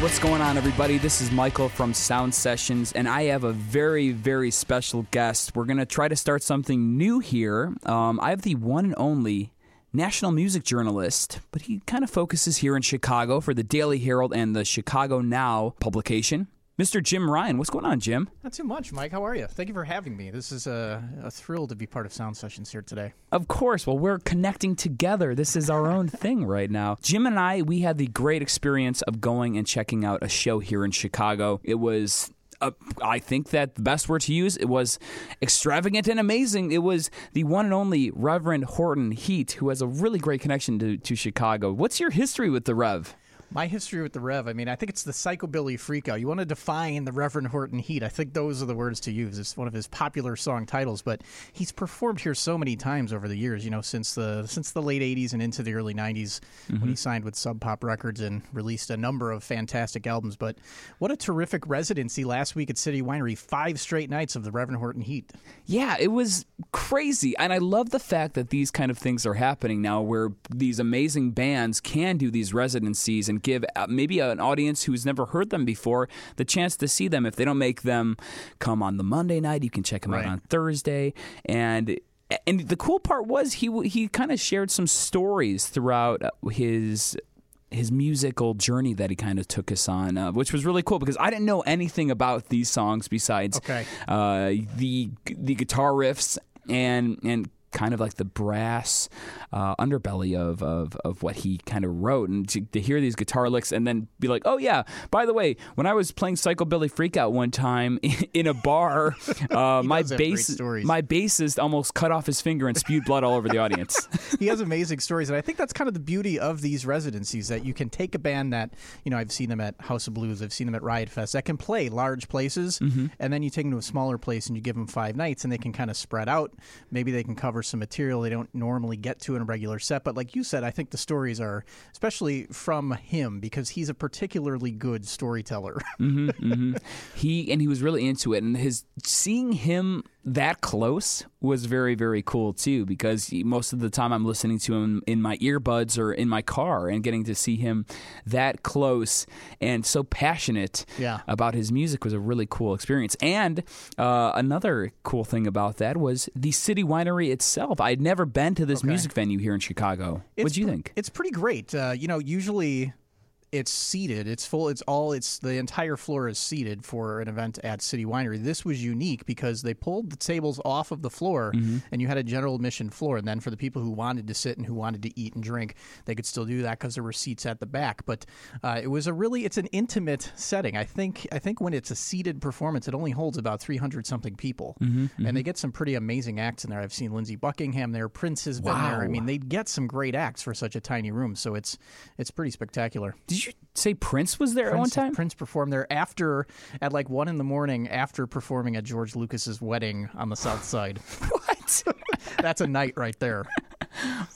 what's going on, everybody? This is Michael from Sound Sessions, and I have a very, very special guest. We're going to try to start something new here. Um, I have the one and only national music journalist, but he kind of focuses here in Chicago for the Daily Herald and the Chicago Now publication. Mr. Jim Ryan, what's going on, Jim? Not too much, Mike. How are you? Thank you for having me. This is a, a thrill to be part of Sound Sessions here today. Of course. Well, we're connecting together. This is our own thing right now. Jim and I, we had the great experience of going and checking out a show here in Chicago. It was uh, I think that the best word to use it was extravagant and amazing. It was the one and only Reverend Horton Heat, who has a really great connection to, to Chicago. What's your history with the Rev? My history with the Rev, I mean, I think it's the psychobilly freakout. You want to define the Reverend Horton Heat. I think those are the words to use. It's one of his popular song titles, but he's performed here so many times over the years, you know, since the since the late 80s and into the early 90s mm-hmm. when he signed with Sub Pop Records and released a number of fantastic albums. But what a terrific residency last week at City Winery. Five straight nights of the Reverend Horton Heat. Yeah, it was crazy. And I love the fact that these kind of things are happening now where these amazing bands can do these residencies and give uh, maybe an audience who's never heard them before the chance to see them. If they don't make them come on the Monday night, you can check them right. out on Thursday. And and the cool part was he he kind of shared some stories throughout uh, his his musical journey that he kind of took us on, uh, which was really cool because I didn't know anything about these songs besides okay. uh, the the guitar riffs and and kind of like the brass uh, underbelly of, of, of what he kind of wrote. And to, to, hear these guitar licks and then be like, oh, yeah, by the way, when I was playing Psychobilly Freakout one time in a bar, uh, my, bass, my bassist almost cut off his finger and spewed blood all over the audience. he has amazing stories. And I think that's kind of the beauty of these residencies that you can take a band that, you know, I've seen them at House of Blues, I've seen them at Riot Fest, that can play large places. Mm-hmm. And then you take them to a smaller place and you give them five nights and they can kind of spread out. Maybe they can cover cover some material they don't normally get to in a regular set. But like you said, I think the stories are, especially from him, because he's a particularly good storyteller. mm-hmm, mm-hmm. He and he was really into it, and his seeing him that close was very very cool too because most of the time I'm listening to him in my earbuds or in my car and getting to see him that close and so passionate yeah. about his music was a really cool experience. And uh, another cool thing about that was the city winery itself. I'd never been to this okay. music venue here in Chicago. What do you think? it's pretty great. Uh, you know usually it's seated. It's full. It's all. It's the entire floor is seated for an event at City Winery. This was unique because they pulled the tables off of the floor, mm-hmm. and you had a general admission floor. And then for the people who wanted to sit and who wanted to eat and drink, they could still do that because there were seats at the back. But uh, it was a really. It's an intimate setting. I think. I think when it's a seated performance, it only holds about three hundred something people, mm-hmm, and mm-hmm. they get some pretty amazing acts in there. I've seen Lindsey Buckingham there. Prince has been wow. there. I mean, they get some great acts for such a tiny room. So it's it's pretty spectacular. Did did you say Prince was there Prince, at one time? Prince performed there after, at like one in the morning, after performing at George Lucas's wedding on the South Side. what? that's a night right there.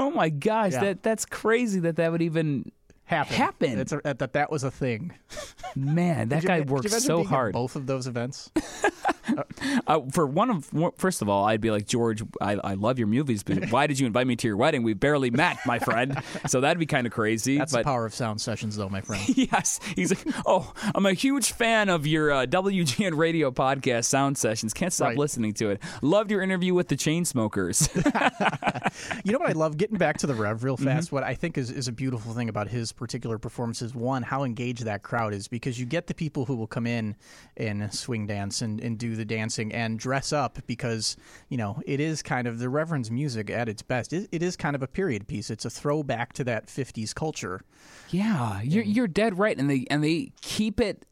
Oh my gosh, yeah. that that's crazy that that would even happen. Happen. It's a, that that was a thing. Man, that guy worked so hard. both of those events. uh, for one of first of all, I'd be like George. I, I love your movies, but why did you invite me to your wedding? We barely met, my friend. so that'd be kind of crazy. That's but, the power of sound sessions, though, my friend. yes, he's like, oh, I'm a huge fan of your uh, WGN radio podcast, Sound Sessions. Can't stop right. listening to it. Loved your interview with the Chainsmokers. you know what I love? Getting back to the Rev real fast. Mm-hmm. What I think is is a beautiful thing about his particular performances. One, how engaged that crowd is, because you get the people who will come in and swing dance and, and do the dancing and dress up because you know it is kind of the Reverend's music at its best. It, it is kind of a period piece. It's a throwback to that '50s culture. Yeah, you're you're dead right, and they and they keep it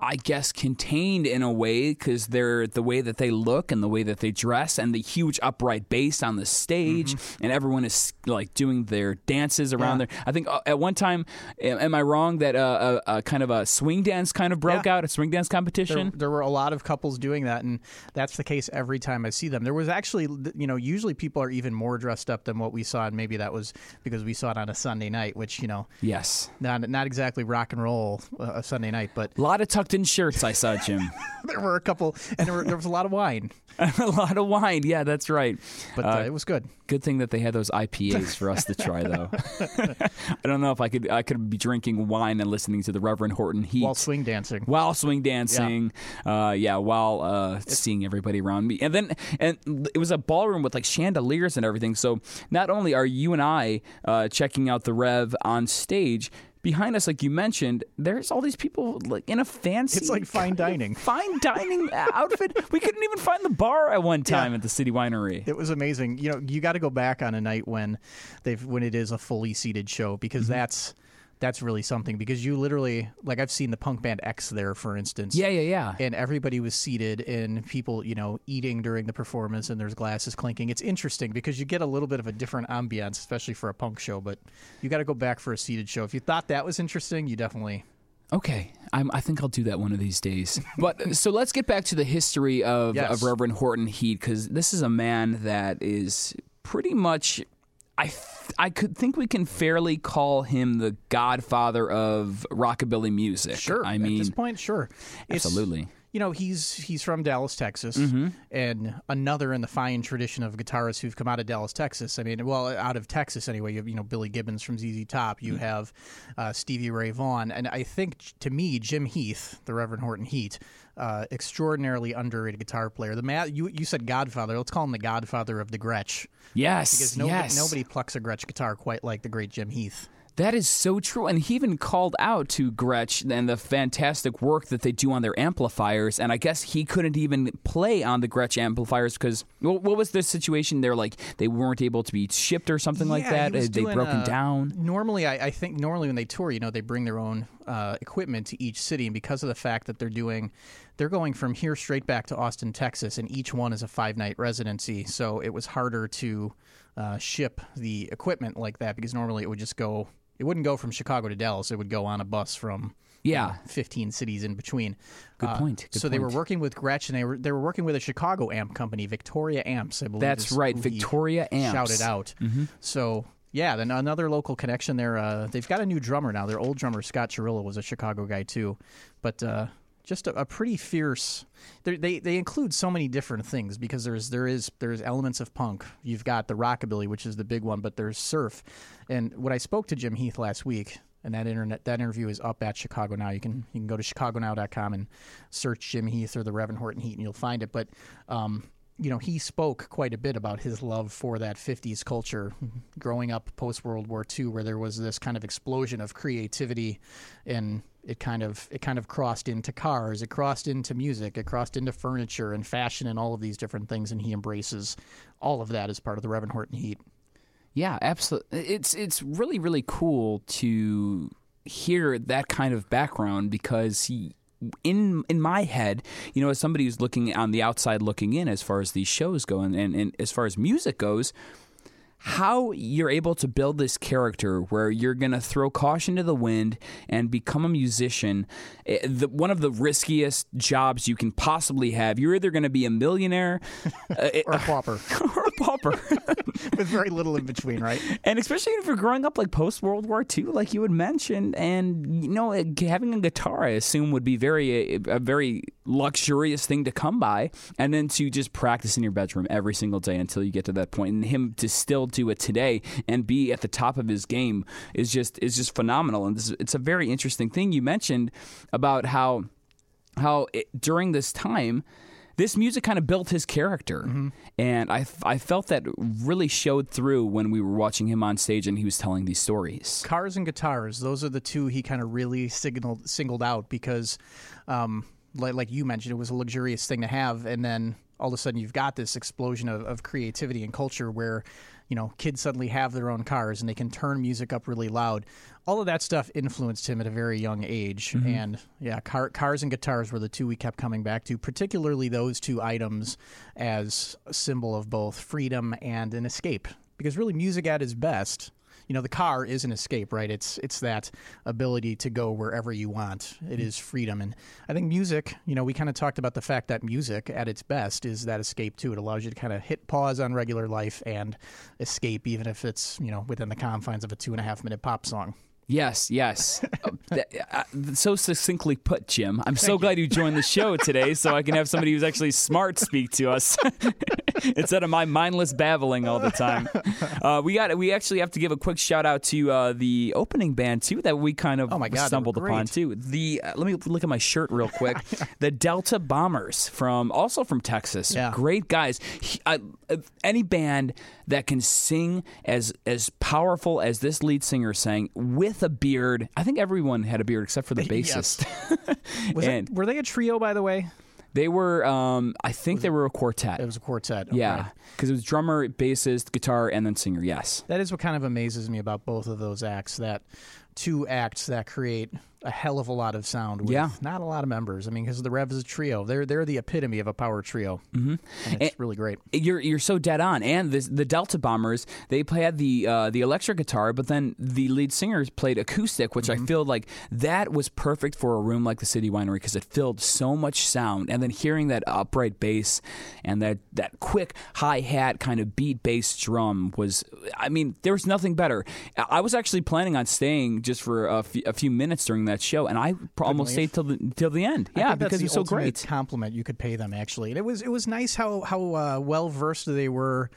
I guess contained in a way because they're the way that they look and the way that they dress and the huge upright bass on the stage mm-hmm. and everyone is like doing their dances around yeah. there. I think uh, at one time, am I wrong that uh, a, a, kind of a swing dance kind of broke yeah. out, a swing dance competition? There, there, were a lot of couples doing that, and that's the case every time I see them. There was actually, you know, usually people are even more dressed up than what we saw, and maybe that was because we saw it on a Sunday night, which you know, yes, not not exactly rock and roll uh, a Sunday night, but a lot of tuck tucked in shirts. I saw Jim. there were a couple, and there, were, there was a lot of wine, a lot of wine. Yeah, that's right. but uh, it was good. Good thing that they had those IPAs for us to try, though. I don't know if I could. I could be drinking wine and listening to the Reverend Horton Heat While swing dancing. while swing dancing. Yeah, uh, yeah while uh, seeing everybody around me, and then and it was a ballroom with like chandeliers and everything. So not only are you and I uh, checking out the Rev on stage. Behind us, like you mentioned, there's all these people like in a fancy. It's like fine dining. Fine dining outfit. We couldn't even find the bar at one time Yeah. at the City Winery. It was amazing. You know, you got to go back on a night when they've when it is a fully seated show because Mm-hmm. that's that's really something because you literally like I've seen the punk band X there for instance. Yeah, yeah, yeah. And everybody was seated and people, you know, eating during the performance and there's glasses clinking. It's interesting because you get a little bit of a different ambiance, especially for a punk show, but you got to go back for a seated show. If you thought that was interesting, you definitely Okay, I'm, I think I'll do that one of these days. But so let's get back to the history of, Yes. of Reverend Horton Heat because this is a man that is pretty much. I th- I could think we can fairly call him the godfather of rockabilly music. Sure. I mean, at this point, sure. It's- absolutely. You know he's he's from Dallas, Texas, Mm-hmm. and another in the fine tradition of guitarists who've come out of Dallas, Texas. I mean, well, out of Texas anyway. You have you know Billy Gibbons from ZZ Top. Mm-hmm. You have uh, Stevie Ray Vaughan, and I think to me Jim Heath, the Reverend Horton Heat, uh, extraordinarily underrated guitar player. The ma- you you said Godfather. Let's call him the Godfather of the Gretsch Yes, because nobody, yes. nobody plucks a Gretsch guitar quite like the great Jim Heath. That is so true. And he even called out to Gretsch and the fantastic work that they do on their amplifiers. And I guess he couldn't even play on the Gretsch amplifiers because what, what was the situation? They're like they weren't able to be shipped or something like that. They doing, broken uh, down? Normally, I, I think normally when they tour, you know, they bring their own uh, equipment to each city, and because of the fact that they're doing, they're going from here straight back to Austin, Texas, and each one is a five night residency, so it was harder to uh, ship the equipment like that because normally it would just go. It wouldn't go from Chicago to Dallas. It would go on a bus from Yeah. 15 cities in between. Good Uh, point. Good so they were working with Gretsch, and they were they were working with a Chicago amp company, Victoria Amps. I believe That's right, Victoria Amps. Shouted out. So yeah, then another local connection there. Uh, they've got a new drummer now. Their old drummer Scott Churilla was a Chicago guy too, but uh, just a, a pretty fierce. They they include so many different things because there's there is there's elements of punk. You've got the rockabilly, which is the big one, but there's surf. And when I spoke to Jim Heath last week, and that internet that interview is up at Chicago Now. You can you can go to chicagonow.com and search Jim Heath or the Reverend Horton Heat, and you'll find it. But um, you know, he spoke quite a bit about his love for that 50s culture growing up post World War II, where there was this kind of explosion of creativity and it kind of it kind of crossed into cars, it crossed into music, it crossed into furniture and fashion and all of these different things, and he embraces all of that as part of the Reverend Horton Heat. Yeah, absolutely. It's it's really really cool to hear that kind of background because he in in my head, you know, as somebody who's looking on the outside looking in as far as these shows go and, and, and as far as music goes, how you're able to build this character where you're going to throw caution to the wind and become a musician, eh, the, one of the riskiest jobs you can possibly have. You're either going to be a millionaire uh, Or a pauper, or a pauper. with very little in between, right? And especially if you're growing up like post World War II, like you had mentioned, and you know, having a guitar, I assume, would be very a, a very luxurious thing to come by, and then to just practice in your bedroom every single day until you get to that point, and him to still do it today and be at the top of his game is just is just phenomenal. And this, it's a very interesting thing you mentioned about how how it, during this time this music kind of built his character. And I, I felt that really showed through when we were watching him on stage and he was telling these stories. Cars and guitars those are the two he kind of really signaled singled out because um, like, like you mentioned it was a luxurious thing to have. And then all of a sudden you've got this explosion of, of creativity and culture where you know kids suddenly have their own cars and they can turn music up really loud. All of that stuff influenced him at a very young age. Mm-hmm. And yeah car, cars and guitars were the two we kept coming back to particularly those two items as a symbol of both freedom and an escape. Because really music at its best you know the car is an escape right? It's it's that ability to go wherever you want. It is freedom. And i think music you know we kind of talked about the fact that music at its best is that escape too. It allows you to kind of hit pause on regular life and escape even if it's you know within the confines of a two and a half minute pop song. Yes, yes. Uh, uh, so succinctly put, Jim. I'm so glad you joined the show today so I can have somebody who's actually smart speak to us instead of my mindless babbling all the time. Uh, we got we actually have to give a quick shout out to uh, the opening band too that we kind of Oh my God, stumbled upon too. The uh, let me look at my shirt real quick. the Delta Bombers from also from Texas. Yeah. Great guys. He- I- uh, any band that can sing as as powerful as this lead singer sang with a beard. I think everyone had a beard except for the bassist. Was And- it, were they a trio, by the way? They were, um, I think they were a quartet. It was a quartet. yeah, because it was drummer, bassist, guitar, and then singer. Yes. That is what kind of amazes me about both of those acts. That two acts that create a hell of a lot of sound with Yeah. not a lot of members. I mean, because the Revs is a trio. They're they're the epitome of a power trio, mm-hmm. and it's really great. You're you're so dead on. And this, the Delta Bombers, they play- had the uh, the electric guitar, but then the lead singers played acoustic, which Mm-hmm. I feel like that was perfect for a room like the City Winery because it filled so much sound. And then hearing that upright bass and that that quick hi hat kind of beat bass drum was, I mean, there was nothing better. I was actually planning on staying just for a few, a few minutes during that show, and I pr- almost leave. stayed till the till the end. I Yeah, because the it was so great. compliment you could pay them actually. And it was it was nice how how uh, well versed they were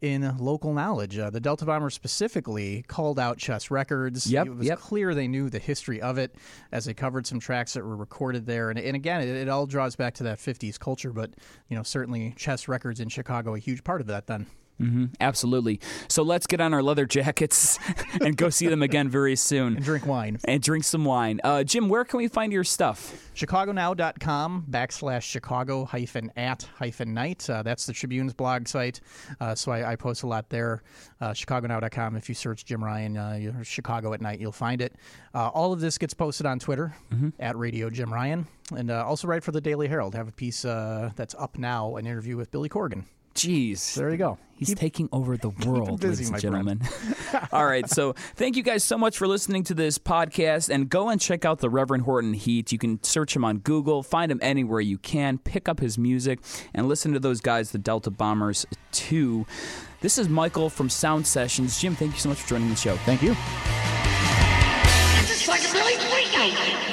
in local knowledge. Uh, the Delta Bomber specifically called out Chess Records. Yep, it was yep. clear they knew the history of it as they covered some tracks that were recorded there. And, and again, it, it all draws back to that 50s culture, but you know certainly Chess Records in Chicago a huge part of that then. Hmm Absolutely. So let's get on our leather jackets and go see them again very soon. And drink wine. And drink some wine. Uh, Jim, where can we find your stuff? ChicagoNow.com backslash Chicago hyphen at hyphen night. Uh, that's the Tribune's blog site. Uh, so I, I post a lot there. Uh, ChicagoNow.com. If you search Jim Ryan, uh, Chicago at night, you'll find it. Uh, all of this gets posted on Twitter at Radio Jim Ryan. And uh, also write for the Daily Herald. Have a piece uh, that's up now, an interview with Billy Corgan. Jeez. There you go. He's taking over the world, busy, ladies and gentlemen. All right. So thank you guys so much for listening to this podcast and go and check out the Reverend Horton Heat. You can search him on Google, find him anywhere you can, pick up his music, and listen to those guys, the Delta Bombers, too. This is Michael from Sound Sessions. Jim, thank you so much for joining the show. Thank you. This is like a really freak out.